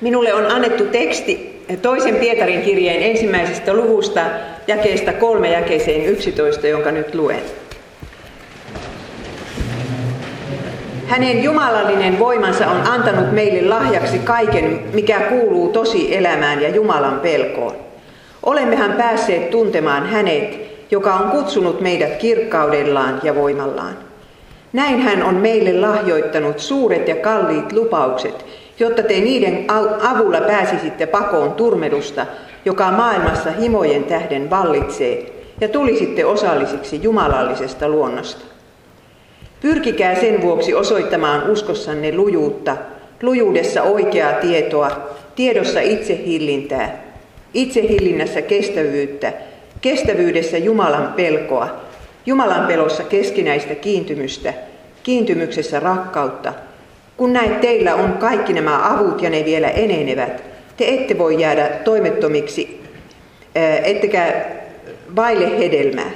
Minulle on annettu teksti toisen Pietarin kirjeen ensimmäisestä luvusta jakeesta kolme jakeeseen 11, jonka nyt luen. Hänen jumalallinen voimansa on antanut meille lahjaksi kaiken, mikä kuuluu tosi elämään ja Jumalan pelkoon. Olemmehan päässeet tuntemaan hänet, joka on kutsunut meidät kirkkaudellaan ja voimallaan. Näin hän on meille lahjoittanut suuret ja kalliit lupaukset, jotta te niiden avulla pääsisitte pakoon turmelusta, joka maailmassa himojen tähden vallitsee, ja tulisitte osallisiksi jumalallisesta luonnosta. Pyrkikää sen vuoksi osoittamaan uskossanne lujuutta, lujuudessa oikeaa tietoa, tiedossa itsehillintää, itsehillinnässä kestävyyttä, kestävyydessä Jumalan pelkoa, Jumalan pelossa keskinäistä kiintymystä, kiintymyksessä rakkautta. Kun näet teillä on kaikki nämä avut ja ne vielä enenevät, te ette voi jäädä toimettomiksi, ettekä vaille hedelmää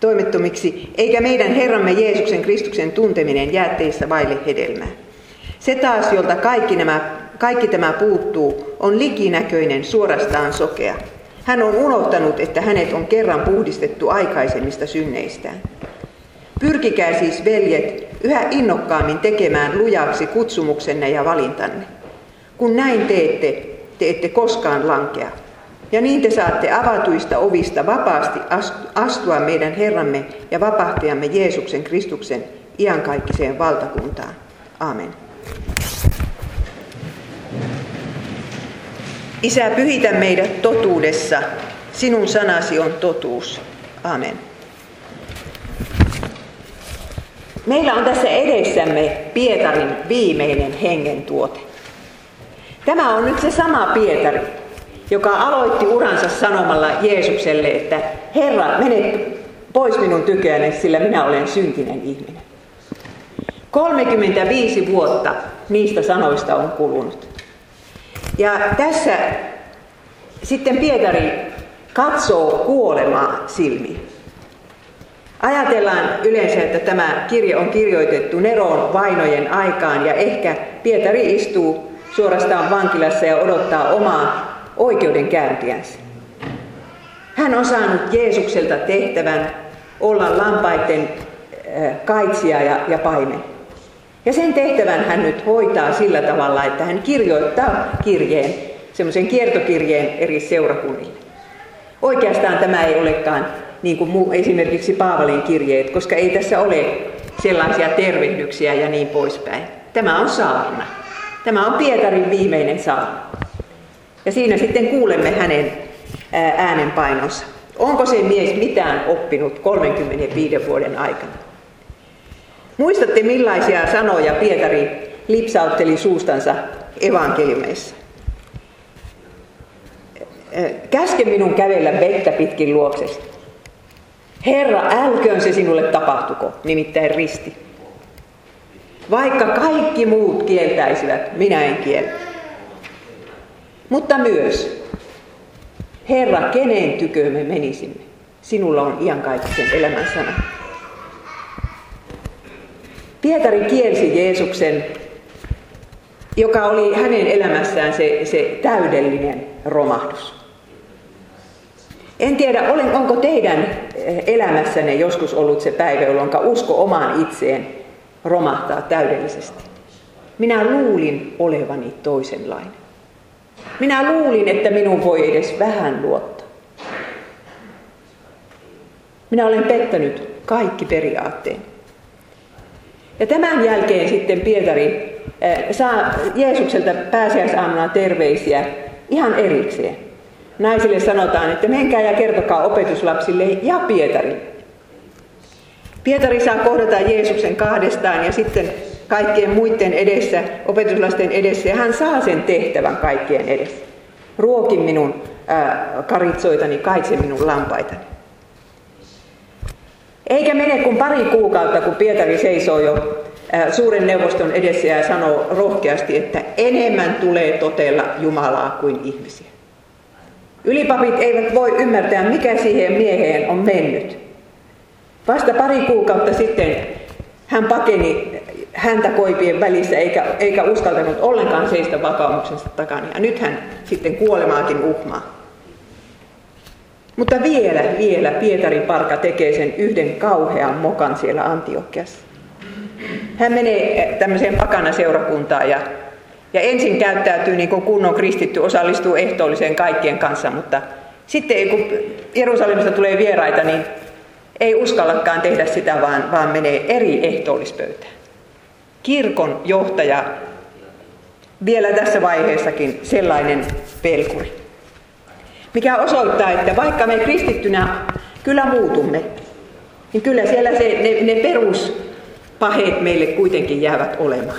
toimettomiksi, eikä meidän Herramme Jeesuksen Kristuksen tunteminen jää teissä vaille hedelmää. Se taas, jolta kaikki, nämä, kaikki tämä puuttuu, on likinäköinen, suorastaan sokea. Hän on unohtanut, että hänet on kerran puhdistettu aikaisemmista synneistään. Pyrkikää siis, veljet, yhä innokkaammin tekemään lujaksi kutsumuksenne ja valintanne. Kun näin teette, te ette koskaan lankea. Ja niin te saatte avatuista ovista vapaasti astua meidän Herramme ja vapahtajamme Jeesuksen Kristuksen iankaikkiseen valtakuntaan. Amen. Isä, pyhitä meidät totuudessa. Sinun sanasi on totuus. Amen. Meillä on tässä edessämme Pietarin viimeinen hengen tuote. Tämä on nyt se sama Pietari, joka aloitti uransa sanomalla Jeesukselle, että Herra, mene pois minun tyköäni, sillä minä olen syntinen ihminen. 35 vuotta niistä sanoista on kulunut. Ja tässä sitten Pietari katsoo kuolemaa silmiin. Ajatellaan yleensä, että tämä kirja on kirjoitettu Neron vainojen aikaan ja ehkä Pietari istuu suorastaan vankilassa ja odottaa omaa oikeudenkäyntiänsä. Hän on saanut Jeesukselta tehtävän olla lampaiden kaitsija ja, ja paimen. Ja sen tehtävän hän nyt hoitaa sillä tavalla, että hän kirjoittaa kirjeen, semmoisen kiertokirjeen eri seurakunnille. Oikeastaan tämä ei olekaan niin kuin esimerkiksi Paavalin kirjeet, koska ei tässä ole sellaisia tervehdyksiä ja niin poispäin. Tämä on saarna. Tämä on Pietarin viimeinen saarna. Ja siinä sitten kuulemme hänen äänenpainonsa. Onko se mies mitään oppinut 35 vuoden aikana? Muistatte millaisia sanoja Pietari lipsautteli suustansa evankeliumeissa? Käske minun kävellä vettä pitkin luoksesta. Herra, älköön se sinulle tapahtuko, nimittäin risti. Vaikka kaikki muut kieltäisivät, minä en kiellä. Mutta myös, Herra, kenen tykö me menisimme? Sinulla on iankaikkisen elämän sana. Pietari kielsi Jeesuksen, joka oli hänen elämässään se, se täydellinen romahdus. En tiedä, onko teidän elämässänne joskus ollut se päivä, jolloin usko omaan itseen romahtaa täydellisesti. Minä luulin olevani toisenlainen. Minä luulin, että minun voi edes vähän luottaa. Minä olen pettänyt kaikki periaatteeni. Ja tämän jälkeen sitten Pietari eh, saa Jeesukselta pääsiäisaamuna terveisiä ihan erikseen. Naisille sanotaan, että menkää ja kertokaa opetuslapsille ja Pietari. Pietari saa kohdata Jeesuksen kahdestaan ja sitten kaikkien muiden edessä, opetuslasten edessä, ja hän saa sen tehtävän kaikkien edessä. Ruokin minun ää, karitsoitani, kaitse minun lampaitani. Eikä mene kuin pari kuukautta, kun Pietari seisoo jo suuren neuvoston edessä ja sanoo rohkeasti, että enemmän tulee totella Jumalaa kuin ihmisiä. Ylipapit eivät voi ymmärtää, mikä siihen mieheen on mennyt. Vasta pari kuukautta sitten hän pakeni häntä koipien välissä eikä, eikä uskaltanut ollenkaan seistä vakaumuksensa takana. Ja nyt hän sitten kuolemaakin uhmaa. Mutta vielä, vielä Pietari Parka tekee sen yhden kauhean mokan siellä Antiokiassa. Hän menee tämmöiseen pakana seurakuntaan ja, ja ensin käyttäytyy niin kuin kunnon kristitty, osallistuu ehtoolliseen kaikkien kanssa, mutta sitten kun Jerusalemista tulee vieraita, niin ei uskallakaan tehdä sitä, vaan, vaan menee eri ehtoollispöytään. Kirkon johtaja vielä tässä vaiheessakin sellainen pelkuri. Mikä osoittaa, että vaikka me kristittynä kyllä muutumme, niin kyllä siellä se, ne, ne peruspaheet meille kuitenkin jäävät olemaan.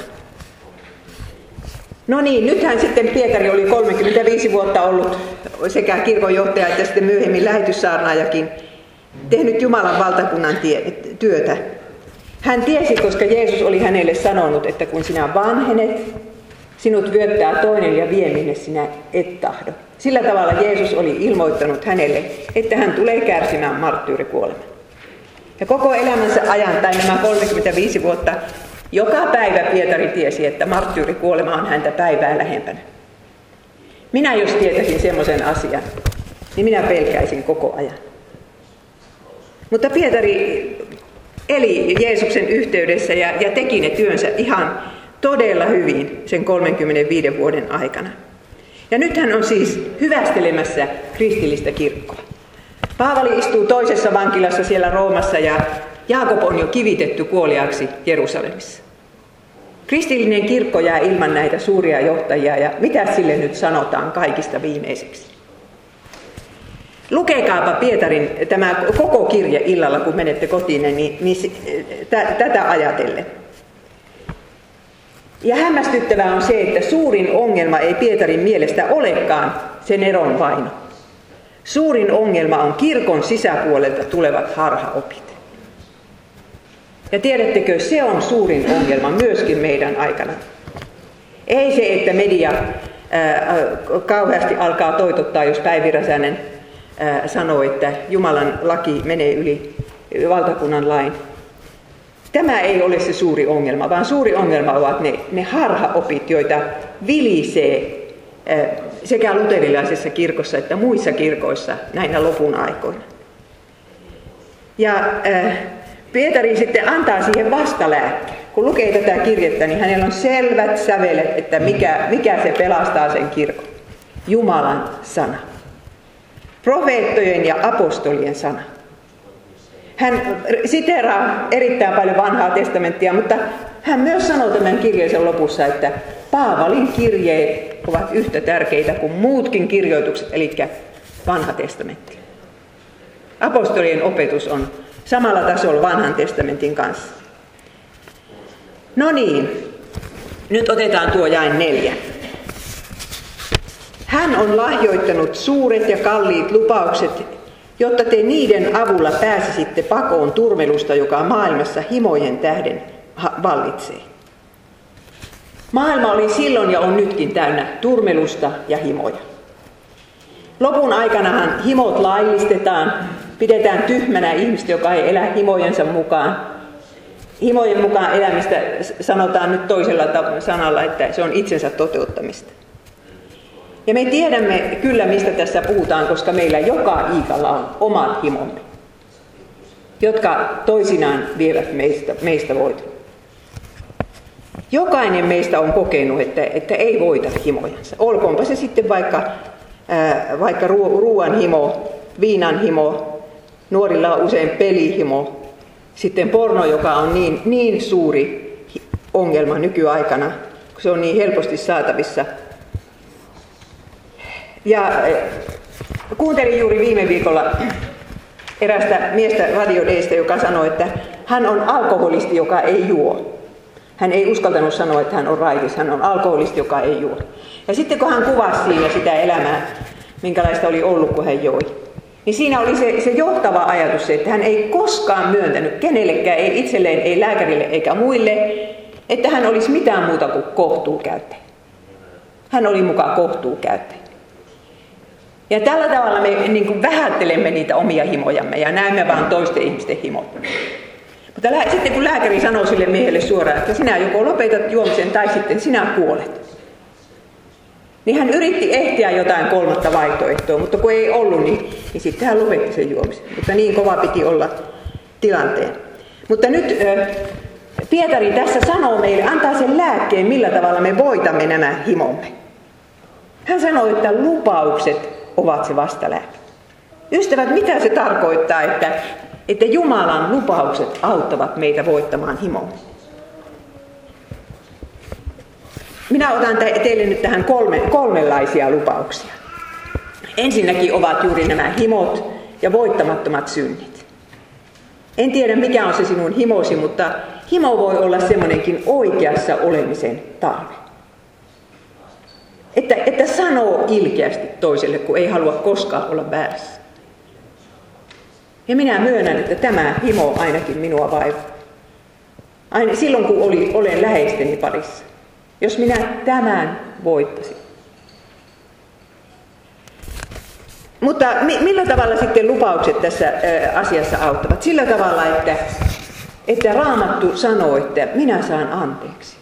No niin, nythän sitten Pietari oli 35 vuotta ollut sekä kirkonjohtaja että sitten myöhemmin lähetyssaarnaajakin tehnyt Jumalan valtakunnan tie, työtä. Hän tiesi, koska Jeesus oli hänelle sanonut, että kun sinä vanhenet, sinut vyöttää toinen ja vie minne sinä et tahdo. Sillä tavalla Jeesus oli ilmoittanut hänelle, että hän tulee kärsimään marttyyrikuoleman. Ja koko elämänsä ajan, tai nämä 35 vuotta, joka päivä Pietari tiesi, että marttyyrikuolema on häntä päivää lähempänä. Minä jos tietäisin semmoisen asian, niin minä pelkäisin koko ajan. Mutta Pietari eli Jeesuksen yhteydessä ja, ja teki ne työnsä ihan todella hyvin sen 35 vuoden aikana. Ja nyt hän on siis hyvästelemässä kristillistä kirkkoa. Paavali istuu toisessa vankilassa siellä Roomassa ja Jaakob on jo kivitetty kuoliaksi Jerusalemissa. Kristillinen kirkko jää ilman näitä suuria johtajia ja mitä sille nyt sanotaan kaikista viimeiseksi? Lukekaapa Pietarin tämä koko kirje illalla, kun menette kotiin, niin, niin tätä ajatellen. Ja hämmästyttävää on se, että suurin ongelma ei Pietarin mielestä olekaan sen eron vaino. Suurin ongelma on kirkon sisäpuolelta tulevat harhaopit. Ja tiedättekö, se on suurin ongelma myöskin meidän aikana. Ei se, että media ää, kauheasti alkaa toitottaa, jos Päivi Räsänen ää, sanoo, että Jumalan laki menee yli valtakunnan lain. Tämä ei ole se suuri ongelma, vaan suuri ongelma ovat ne, ne harhaopit, joita vilisee sekä luterilaisessa kirkossa että muissa kirkoissa näinä lopun aikoina. Ja äh, Pietari sitten antaa siihen vastalääkkeen. Kun lukee tätä kirjettä, niin hänellä on selvät sävelet, että mikä, mikä se pelastaa sen kirkon. Jumalan sana. Profeettojen ja apostolien sana. Hän siteraa erittäin paljon vanhaa testamenttia, mutta hän myös sanoo tämän kirjeisen lopussa, että Paavalin kirjeet ovat yhtä tärkeitä kuin muutkin kirjoitukset, eli vanha testamentti. Apostolien opetus on samalla tasolla vanhan testamentin kanssa. No niin, nyt otetaan tuo jain neljä. Hän on lahjoittanut suuret ja kalliit lupaukset jotta te niiden avulla pääsisitte pakoon turmelusta, joka maailmassa himojen tähden vallitsee. Maailma oli silloin ja on nytkin täynnä turmelusta ja himoja. Lopun aikanahan himot laillistetaan, pidetään tyhmänä ihmistä, joka ei elä himojensa mukaan. Himojen mukaan elämistä sanotaan nyt toisella sanalla, että se on itsensä toteuttamista. Ja me tiedämme kyllä, mistä tässä puhutaan, koska meillä joka iikalla on omat himomme, jotka toisinaan vievät meistä, meistä voiton. Jokainen meistä on kokenut, että, että ei voita himojansa. Olkoonpa se sitten vaikka, ää, vaikka ruoan himo, viinan himo, nuorilla on usein pelihimo, sitten porno, joka on niin, niin suuri ongelma nykyaikana, kun se on niin helposti saatavissa – ja eh, kuuntelin juuri viime viikolla erästä miestä radiodeista, joka sanoi, että hän on alkoholisti, joka ei juo. Hän ei uskaltanut sanoa, että hän on raitis, hän on alkoholisti, joka ei juo. Ja sitten kun hän kuvasi siinä sitä elämää, minkälaista oli ollut, kun hän joi, niin siinä oli se, se johtava ajatus se, että hän ei koskaan myöntänyt kenellekään, ei itselleen, ei lääkärille eikä muille, että hän olisi mitään muuta kuin kohtuukäyttäjä. Hän oli mukaan kohtuukäyttäjä. Ja tällä tavalla me niin kuin vähättelemme niitä omia himojamme ja näemme vain toisten ihmisten himot. Mutta sitten kun lääkäri sanoo sille miehelle suoraan, että sinä joko lopetat juomisen tai sitten sinä kuolet. Niin hän yritti ehtiä jotain kolmatta vaihtoehtoa, mutta kun ei ollut, niin, niin sitten hän lopetti sen juomisen. Mutta niin kova piti olla tilanteen. Mutta nyt Pietari tässä sanoo meille, antaa sen lääkkeen, millä tavalla me voitamme nämä himomme. Hän sanoi, että lupaukset ovat se vastalääke. Ystävät, mitä se tarkoittaa, että, että Jumalan lupaukset auttavat meitä voittamaan himomme? Minä otan teille nyt tähän kolme, kolmenlaisia lupauksia. Ensinnäkin ovat juuri nämä himot ja voittamattomat synnit. En tiedä mikä on se sinun himosi, mutta himo voi olla semmoinenkin oikeassa olemisen tarve. Että, että sanoo ilkeästi toiselle, kun ei halua koskaan olla väärässä. Ja minä myönnän, että tämä himo ainakin minua vaivaa. Aina silloin kun oli, olen läheisteni parissa. Jos minä tämän voittasin. Mutta millä tavalla sitten lupaukset tässä asiassa auttavat? Sillä tavalla, että, että Raamattu sanoo, että minä saan anteeksi.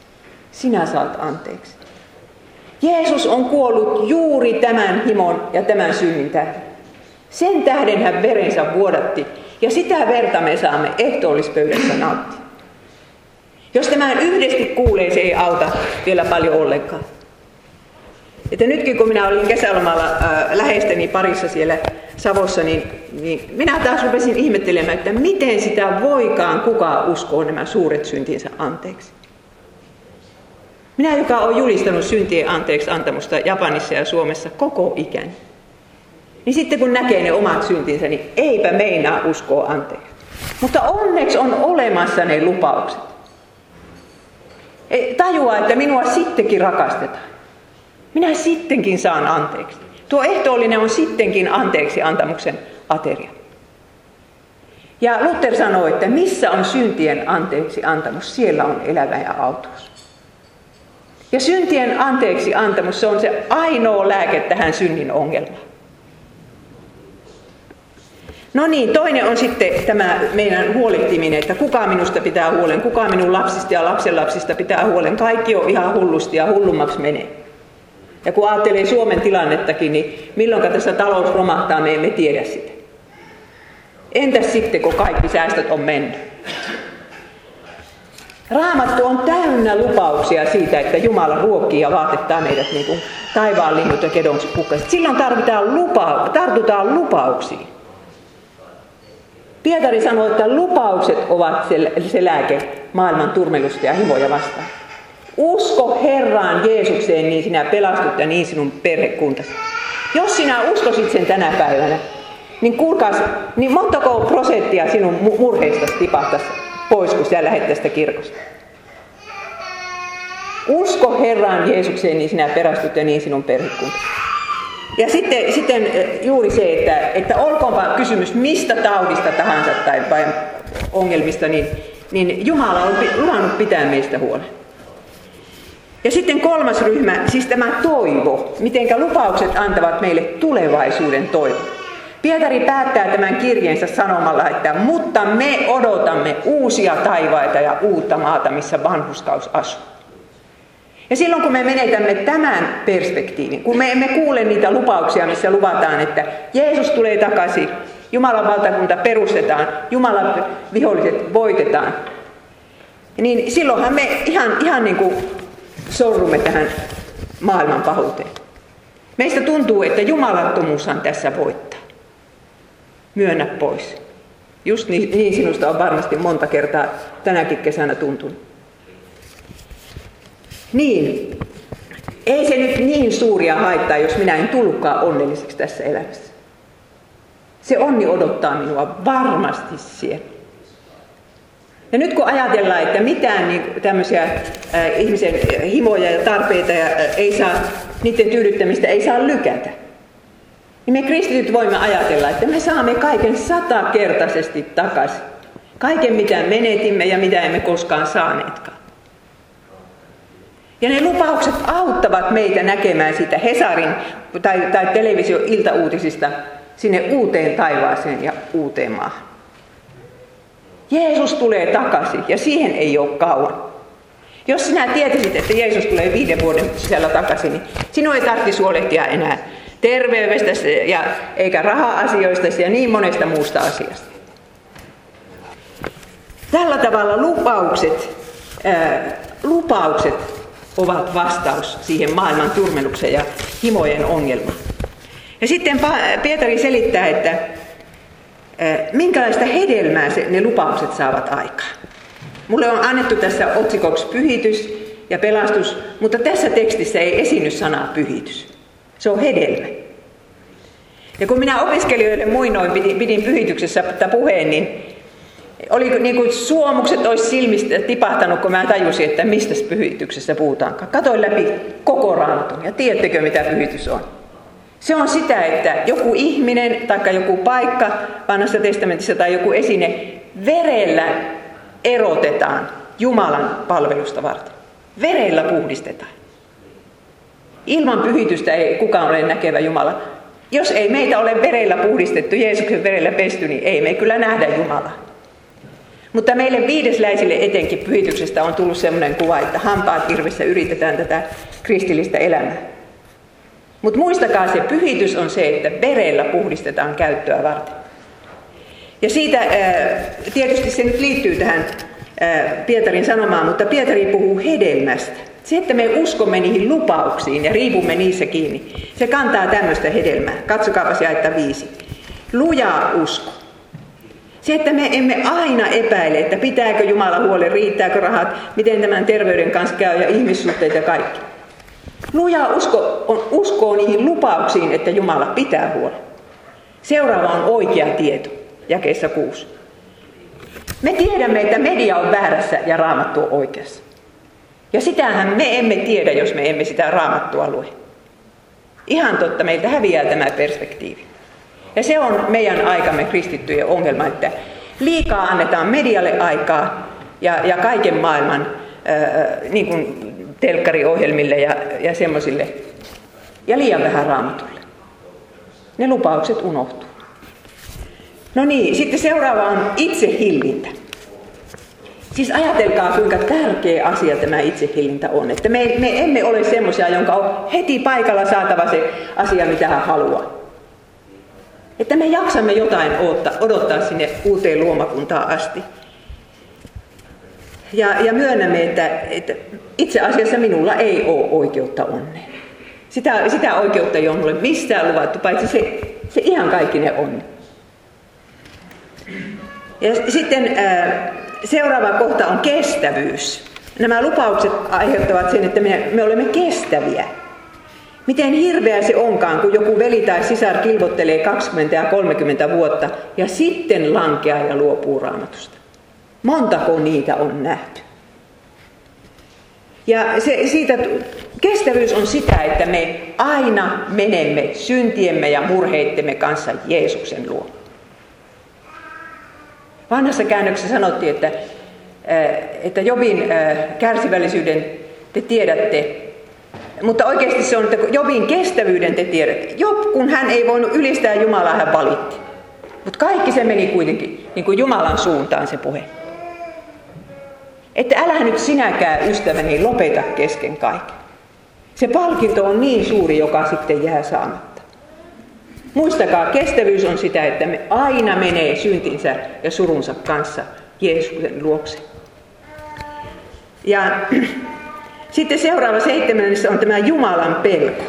Sinä saat anteeksi. Jeesus on kuollut juuri tämän himon ja tämän synnin tähden. Sen tähden hän verensä vuodatti ja sitä verta me saamme ehtoollispöydässä nauttia. Jos tämän yhdesti kuulee, se ei auta vielä paljon ollenkaan. Että nytkin kun minä olin kesälomalla äh, läheisteni parissa siellä Savossa, niin, niin minä taas rupesin ihmettelemään, että miten sitä voikaan kukaan uskoo nämä suuret syntinsä anteeksi. Minä, joka olen julistanut syntien anteeksi antamusta Japanissa ja Suomessa koko ikän, niin sitten kun näkee ne omat syntinsä, niin eipä meinaa uskoa anteeksi. Mutta onneksi on olemassa ne lupaukset. E, tajua, että minua sittenkin rakastetaan. Minä sittenkin saan anteeksi. Tuo ehtoollinen on sittenkin anteeksi antamuksen ateria. Ja Luther sanoi, että missä on syntien anteeksi antamus, siellä on elävä ja autuus. Ja syntien anteeksi antamus, se on se ainoa lääke tähän synnin ongelmaan. No niin, toinen on sitten tämä meidän huolehtiminen, että kuka minusta pitää huolen, kuka minun lapsista ja lapsenlapsista pitää huolen. Kaikki on ihan hullusti ja hullummaksi menee. Ja kun ajattelee Suomen tilannettakin, niin milloin tässä talous romahtaa, me emme tiedä sitä. Entäs sitten, kun kaikki säästöt on mennyt? Raamattu on täynnä lupauksia siitä, että Jumala ruokkii ja vaatettaa meidät niin kuin taivaan linnut ja kukkaset. Silloin tarvitaan lupa, tartutaan lupauksiin. Pietari sanoi, että lupaukset ovat se, lääke maailman turmelusta ja himoja vastaan. Usko Herraan Jeesukseen, niin sinä pelastut ja niin sinun perhekuntasi. Jos sinä uskosit sen tänä päivänä, niin kuulkaas, niin montako prosenttia sinun murheista tipahtaisi pois, kun sinä lähdet tästä kirkosta. Usko Herraan Jeesukseen, niin sinä perastut ja niin sinun perhekuntasi. Ja sitten, sitten juuri se, että, että olkoonpa kysymys mistä taudista tahansa tai vai ongelmista, niin, niin Jumala on luvannut pitää meistä huolen. Ja sitten kolmas ryhmä, siis tämä toivo, miten lupaukset antavat meille tulevaisuuden toivon. Pietari päättää tämän kirjeensä sanomalla, että mutta me odotamme uusia taivaita ja uutta maata, missä vanhuskaus asuu. Ja silloin kun me menetämme tämän perspektiivin, kun me emme kuule niitä lupauksia, missä luvataan, että Jeesus tulee takaisin, Jumalan valtakunta perustetaan, Jumalan viholliset voitetaan, niin silloinhan me ihan, ihan niin kuin sorrumme tähän maailman pahuuteen. Meistä tuntuu, että jumalattomuushan tässä voittaa. Myönnä pois. Just niin, niin sinusta on varmasti monta kertaa tänäkin kesänä tuntunut. Niin, ei se nyt niin suuria haittaa, jos minä en tullutkaan onnelliseksi tässä elämässä. Se onni odottaa minua varmasti siellä. Ja nyt kun ajatellaan, että mitään niin tämmöisiä äh, ihmisen himoja ja tarpeita ja, äh, ei saa, niiden tyydyttämistä ei saa lykätä, niin me kristityt voimme ajatella, että me saamme kaiken satakertaisesti takaisin. Kaiken mitä menetimme ja mitä emme koskaan saaneetkaan. Ja ne lupaukset auttavat meitä näkemään sitä Hesarin tai, tai televisio iltauutisista sinne uuteen taivaaseen ja uuteen maahan. Jeesus tulee takaisin ja siihen ei ole kauan. Jos sinä tietäisit, että Jeesus tulee viiden vuoden sisällä takaisin, niin sinun ei tarvitsisi huolehtia enää terveydestä ja, eikä raha-asioista ja niin monesta muusta asiasta. Tällä tavalla lupaukset, ää, lupaukset ovat vastaus siihen maailman turmelukseen ja himojen ongelmaan. Ja sitten Pietari selittää, että minkälaista hedelmää ne lupaukset saavat aikaan. Mulle on annettu tässä otsikoksi pyhitys ja pelastus, mutta tässä tekstissä ei esiinny sanaa pyhitys. Se on hedelmä. Ja kun minä opiskelijoille muinoin pidin pyhityksessä puheen, niin oli niin kuin suomukset olisi silmistä tipahtanut, kun mä tajusin, että mistä pyhityksessä puhutaankaan. Katoin läpi koko raamatun ja tiedättekö mitä pyhitys on? Se on sitä, että joku ihminen tai joku paikka vanhassa testamentissa tai joku esine verellä erotetaan Jumalan palvelusta varten. Verellä puhdistetaan. Ilman pyhitystä ei kukaan ole näkevä Jumala. Jos ei meitä ole verellä puhdistettu, Jeesuksen verellä pesty, niin ei me kyllä nähdä Jumalaa. Mutta meille viidesläisille etenkin pyhityksestä on tullut sellainen kuva, että hampaat kirvessä yritetään tätä kristillistä elämää. Mutta muistakaa se pyhitys on se, että verellä puhdistetaan käyttöä varten. Ja siitä tietysti se nyt liittyy tähän Pietarin sanomaan, mutta Pietari puhuu hedelmästä. Se, että me uskomme niihin lupauksiin ja riipumme niissä kiinni, se kantaa tämmöistä hedelmää. Katsokaapa jaetta viisi. Luja usko. Se, että me emme aina epäile, että pitääkö Jumala huolen, riittääkö rahat, miten tämän terveyden kanssa käy ja ihmissuhteet ja kaikki. Luja usko on uskoo niihin lupauksiin, että Jumala pitää huolen. Seuraava on oikea tieto jakeessa 6. Me tiedämme, että media on väärässä ja raamattu on oikeassa. Ja sitähän me emme tiedä, jos me emme sitä raamattua lue. Ihan totta, meiltä häviää tämä perspektiivi. Ja se on meidän aikamme kristittyjen ongelma, että liikaa annetaan medialle aikaa ja, ja kaiken maailman ää, niin kuin telkkariohjelmille ja, ja semmoisille. Ja liian vähän raamatulle. Ne lupaukset unohtuu. No niin, sitten seuraava on itsehillintä. Siis ajatelkaa, kuinka tärkeä asia tämä itsehillintä on. Että me, me emme ole semmoisia, jonka on heti paikalla saatava se asia, mitä hän haluaa. Että me jaksamme jotain odottaa, sinne uuteen luomakuntaan asti. Ja, ja myönnämme, että, että itse asiassa minulla ei ole oikeutta onneen. Sitä, sitä oikeutta ei ole mulle mistään luvattu, paitsi se, se ihan kaikki onni. Ja sitten seuraava kohta on kestävyys. Nämä lupaukset aiheuttavat sen, että me, me olemme kestäviä. Miten hirveä se onkaan, kun joku veli tai sisar kilvottelee 20 ja 30 vuotta ja sitten lankeaa ja luopuu raamatusta. Montako niitä on nähty? Ja se, siitä, kestävyys on sitä, että me aina menemme syntiemme ja murheittemme kanssa Jeesuksen luo. Vanhassa käännöksessä sanottiin, että, että Jobin kärsivällisyyden te tiedätte, mutta oikeasti se on, että Jobin kestävyyden te tiedätte. Job, kun hän ei voinut ylistää Jumalaa, hän valitti. Mutta kaikki se meni kuitenkin niin kuin Jumalan suuntaan se puhe. Että älä nyt sinäkään, ystäväni, lopeta kesken kaiken. Se palkinto on niin suuri, joka sitten jää saamatta. Muistakaa, kestävyys on sitä, että me aina menee syntinsä ja surunsa kanssa Jeesuksen luokse. Ja sitten seuraava seitsemännessä on tämä Jumalan pelko.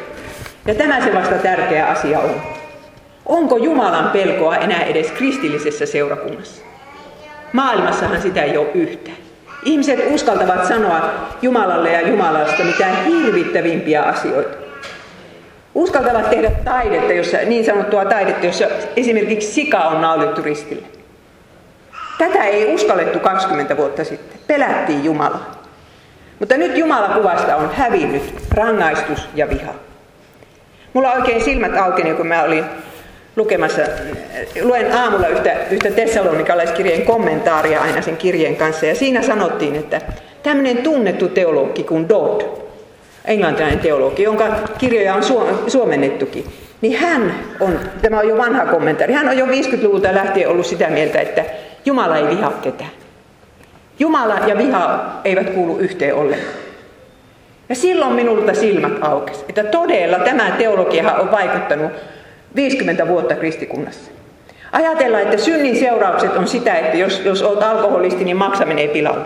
Ja tämä se vasta tärkeä asia on. Onko Jumalan pelkoa enää edes kristillisessä seurakunnassa? Maailmassahan sitä ei ole yhtään. Ihmiset uskaltavat sanoa Jumalalle ja Jumalasta mitä hirvittävimpiä asioita. Uskaltavat tehdä taidetta, jossa, niin sanottua taidetta, jossa esimerkiksi sika on naulittu ristille. Tätä ei uskallettu 20 vuotta sitten. Pelättiin Jumalaa. Mutta nyt Jumala kuvasta on hävinnyt rangaistus ja viha. Mulla oikein silmät aukeni, kun mä olin lukemassa, luen aamulla yhtä, yhtä tessalonikalaiskirjeen kommentaaria aina sen kirjeen kanssa. Ja siinä sanottiin, että tämmöinen tunnettu teologi kuin Dodd, englantilainen teologi, jonka kirjoja on suomennettukin, niin hän on, tämä on jo vanha kommentaari, hän on jo 50-luvulta lähtien ollut sitä mieltä, että Jumala ei vihaa ketään. Jumala ja viha eivät kuulu yhteen ollenkaan. Ja silloin minulta silmät aukesi, että todella tämä teologia on vaikuttanut 50 vuotta kristikunnassa. Ajatellaan, että synnin seuraukset on sitä, että jos, jos olet alkoholisti, niin maksaminen ei pilalle.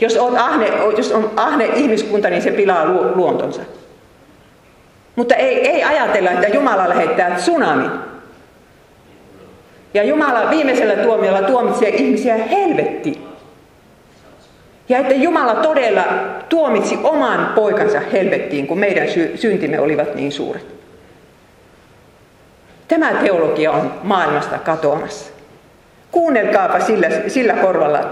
Jos, olet ahne, jos on ahne ihmiskunta, niin se pilaa luontonsa. Mutta ei, ei ajatella, että Jumala lähettää tsunamin. Ja Jumala viimeisellä tuomiolla tuomitsee ihmisiä helvettiin. Ja että Jumala todella tuomitsi oman poikansa helvettiin, kun meidän sy- syntimme olivat niin suuret. Tämä teologia on maailmasta katoamassa. Kuunnelkaapa sillä, sillä korvalla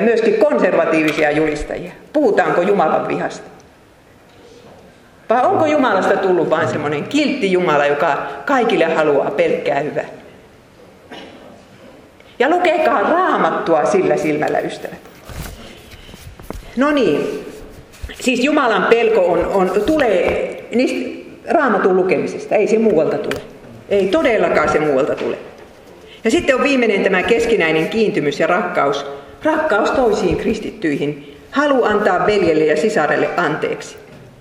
myöskin konservatiivisia julistajia. Puhutaanko Jumalan vihasta? Vai onko Jumalasta tullut vain semmoinen kiltti Jumala, joka kaikille haluaa pelkkää hyvää? Ja lukekaa raamattua sillä silmällä, ystävät. No niin, siis Jumalan pelko on, on, tulee niistä raamatun lukemisesta, ei se muualta tule. Ei todellakaan se muualta tule. Ja sitten on viimeinen tämä keskinäinen kiintymys ja rakkaus. Rakkaus toisiin kristittyihin. Halu antaa veljelle ja sisarelle anteeksi.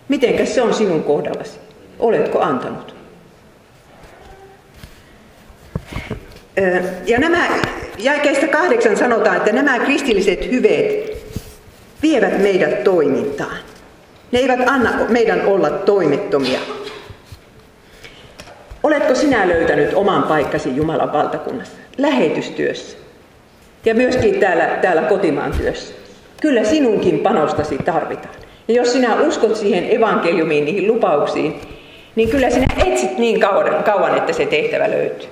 Mitenkäs se on sinun kohdallasi? Oletko antanut? Ja nämä, jälkeistä kahdeksan sanotaan, että nämä kristilliset hyveet vievät meidät toimintaan. Ne eivät anna meidän olla toimettomia. Oletko sinä löytänyt oman paikkasi Jumalan valtakunnassa, lähetystyössä ja myöskin täällä, täällä kotimaan työssä? Kyllä sinunkin panostasi tarvitaan. Ja jos sinä uskot siihen evankeliumiin, niihin lupauksiin, niin kyllä sinä etsit niin kauan, kauan että se tehtävä löytyy.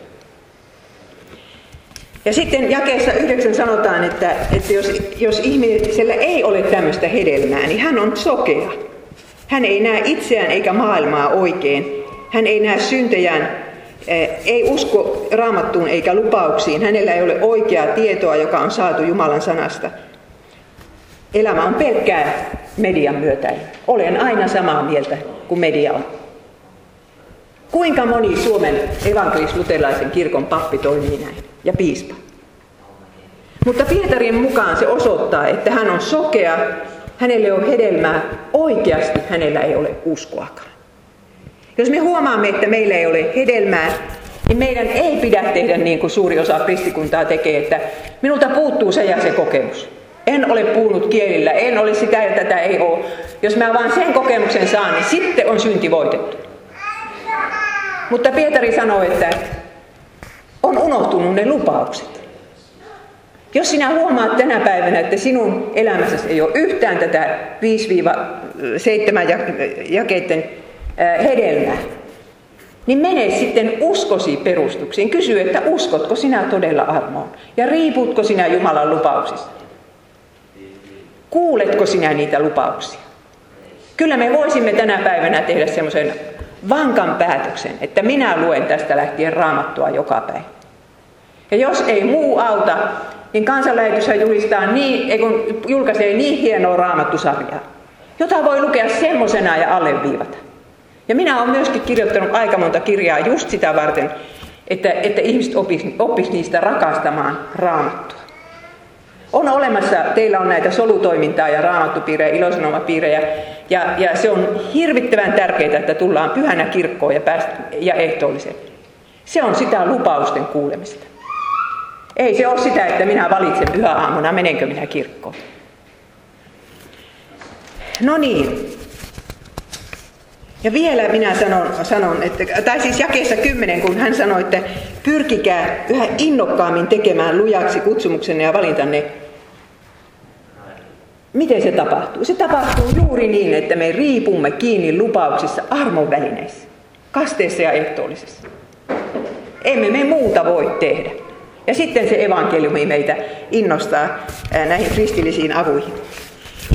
Ja sitten jakeessa yhdeksän sanotaan, että, että jos, jos ihmisellä ei ole tämmöistä hedelmää, niin hän on sokea. Hän ei näe itseään eikä maailmaa oikein. Hän ei näe syntejään, eh, ei usko raamattuun eikä lupauksiin. Hänellä ei ole oikeaa tietoa, joka on saatu Jumalan sanasta. Elämä on pelkkää median myötä. Olen aina samaa mieltä kuin media on. Kuinka moni Suomen evankelis-luterilaisen kirkon pappi toimii näin ja piispa? Mutta Pietarin mukaan se osoittaa, että hän on sokea, hänelle on hedelmää, oikeasti hänellä ei ole uskoakaan. Jos me huomaamme, että meillä ei ole hedelmää, niin meidän ei pidä tehdä niin kuin suuri osa kristikuntaa tekee, että minulta puuttuu se ja se kokemus. En ole puhunut kielillä, en ole sitä ja tätä ei ole. Jos mä vaan sen kokemuksen saan, niin sitten on synti voitettu. Mutta Pietari sanoi, että on unohtunut ne lupaukset. Jos sinä huomaat tänä päivänä, että sinun elämässäsi ei ole yhtään tätä 5-7 jakeiden hedelmää, niin mene sitten uskosi perustuksiin. Kysy, että uskotko sinä todella armoon ja riiputko sinä Jumalan lupauksista. Kuuletko sinä niitä lupauksia? Kyllä me voisimme tänä päivänä tehdä semmoisen vankan päätöksen, että minä luen tästä lähtien raamattua joka päivä. Ja jos ei muu auta, niin kansanlähetyshän julistaa niin, kun julkaisee niin hienoa raamattusarjaa, jota voi lukea semmoisena ja alleviivata. Ja minä olen myöskin kirjoittanut aika monta kirjaa just sitä varten, että, että ihmiset oppisivat oppis niistä rakastamaan raamattua. On olemassa, teillä on näitä solutoimintaa ja raamattupiirejä, ilosanomapiirejä, ja, ja se on hirvittävän tärkeää, että tullaan pyhänä kirkkoon ja, pääst, ja ehtoolliseen. Se on sitä lupausten kuulemista. Ei se ole sitä, että minä valitsen pyhä aamuna, menenkö minä kirkkoon. No niin. Ja vielä minä sanon, sanon että, tai siis jakeessa kymmenen, kun hän sanoi, että pyrkikää yhä innokkaammin tekemään lujaksi kutsumuksenne ja valintanne. Miten se tapahtuu? Se tapahtuu juuri niin, että me riipumme kiinni lupauksissa armon välineissä, kasteessa ja ehtoollisessa. Emme me muuta voi tehdä. Ja sitten se evankeliumi meitä innostaa näihin kristillisiin avuihin.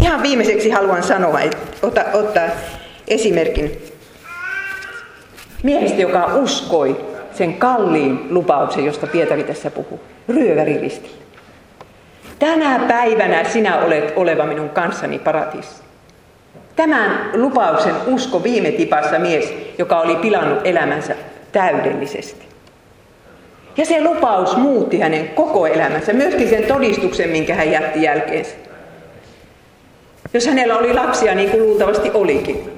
Ihan viimeiseksi haluan sanoa, että ota, ottaa esimerkin miehestä, joka uskoi sen kalliin lupauksen, josta Pietari tässä puhuu, ryöväriristillä. Tänä päivänä sinä olet oleva minun kanssani paratissa. Tämän lupauksen usko viime tipassa mies, joka oli pilannut elämänsä täydellisesti. Ja se lupaus muutti hänen koko elämänsä, myöskin sen todistuksen, minkä hän jätti jälkeensä. Jos hänellä oli lapsia, niin kuin luultavasti olikin,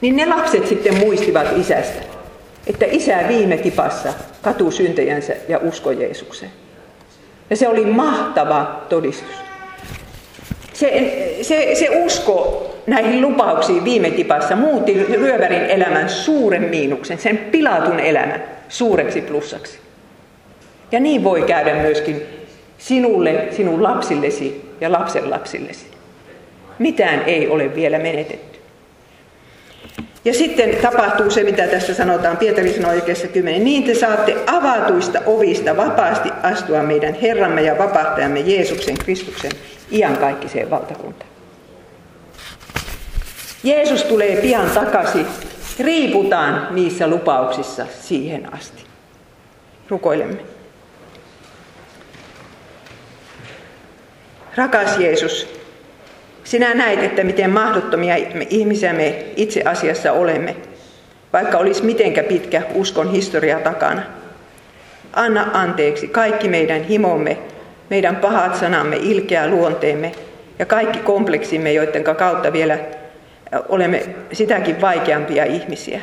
niin ne lapset sitten muistivat isästä, että isä viime tipassa katuu syntejänsä ja usko Jeesukseen. Ja se oli mahtava todistus. Se, se, se usko näihin lupauksiin viime tipassa muutti ryövärin elämän suuren miinuksen, sen pilatun elämän suureksi plussaksi. Ja niin voi käydä myöskin sinulle, sinun lapsillesi ja lapsenlapsillesi. Mitään ei ole vielä menetetty. Ja sitten tapahtuu se, mitä tässä sanotaan, Pietari sanoi oikeassa kymmenen, niin te saatte avatuista ovista vapaasti astua meidän Herramme ja vapahtajamme Jeesuksen Kristuksen iankaikkiseen valtakuntaan. Jeesus tulee pian takaisin. Riiputaan niissä lupauksissa siihen asti. Rukoilemme. Rakas Jeesus, sinä näet, että miten mahdottomia ihmisiä me itse asiassa olemme, vaikka olisi mitenkä pitkä uskon historia takana. Anna anteeksi kaikki meidän himomme, meidän pahat sanamme, ilkeä luonteemme ja kaikki kompleksimme, joiden kautta vielä olemme sitäkin vaikeampia ihmisiä.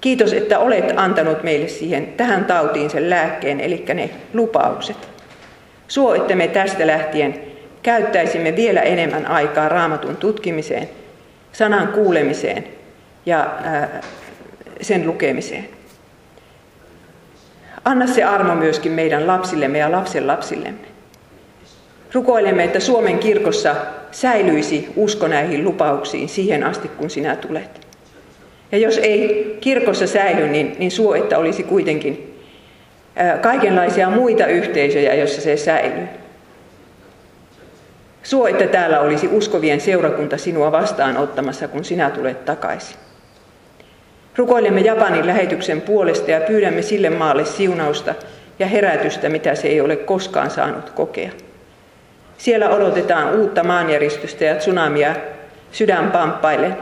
Kiitos, että olet antanut meille siihen tähän tautiin sen lääkkeen, eli ne lupaukset. Suo, että me tästä lähtien käyttäisimme vielä enemmän aikaa raamatun tutkimiseen, sanan kuulemiseen ja sen lukemiseen. Anna se armo myöskin meidän lapsillemme ja lapsen lapsillemme. Rukoilemme, että Suomen kirkossa säilyisi usko näihin lupauksiin siihen asti, kun sinä tulet. Ja jos ei kirkossa säily, niin, niin suo, että olisi kuitenkin kaikenlaisia muita yhteisöjä, joissa se säilyy. Suo, että täällä olisi uskovien seurakunta sinua vastaanottamassa, kun sinä tulet takaisin. Rukoilemme Japanin lähetyksen puolesta ja pyydämme sille maalle siunausta ja herätystä, mitä se ei ole koskaan saanut kokea. Siellä odotetaan uutta maanjäristystä ja tsunamia sydän pamppaille.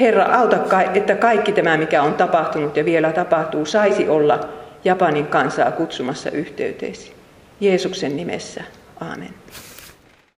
Herra, auta, että kaikki tämä, mikä on tapahtunut ja vielä tapahtuu, saisi olla Japanin kansaa kutsumassa yhteyteesi. Jeesuksen nimessä. Amen.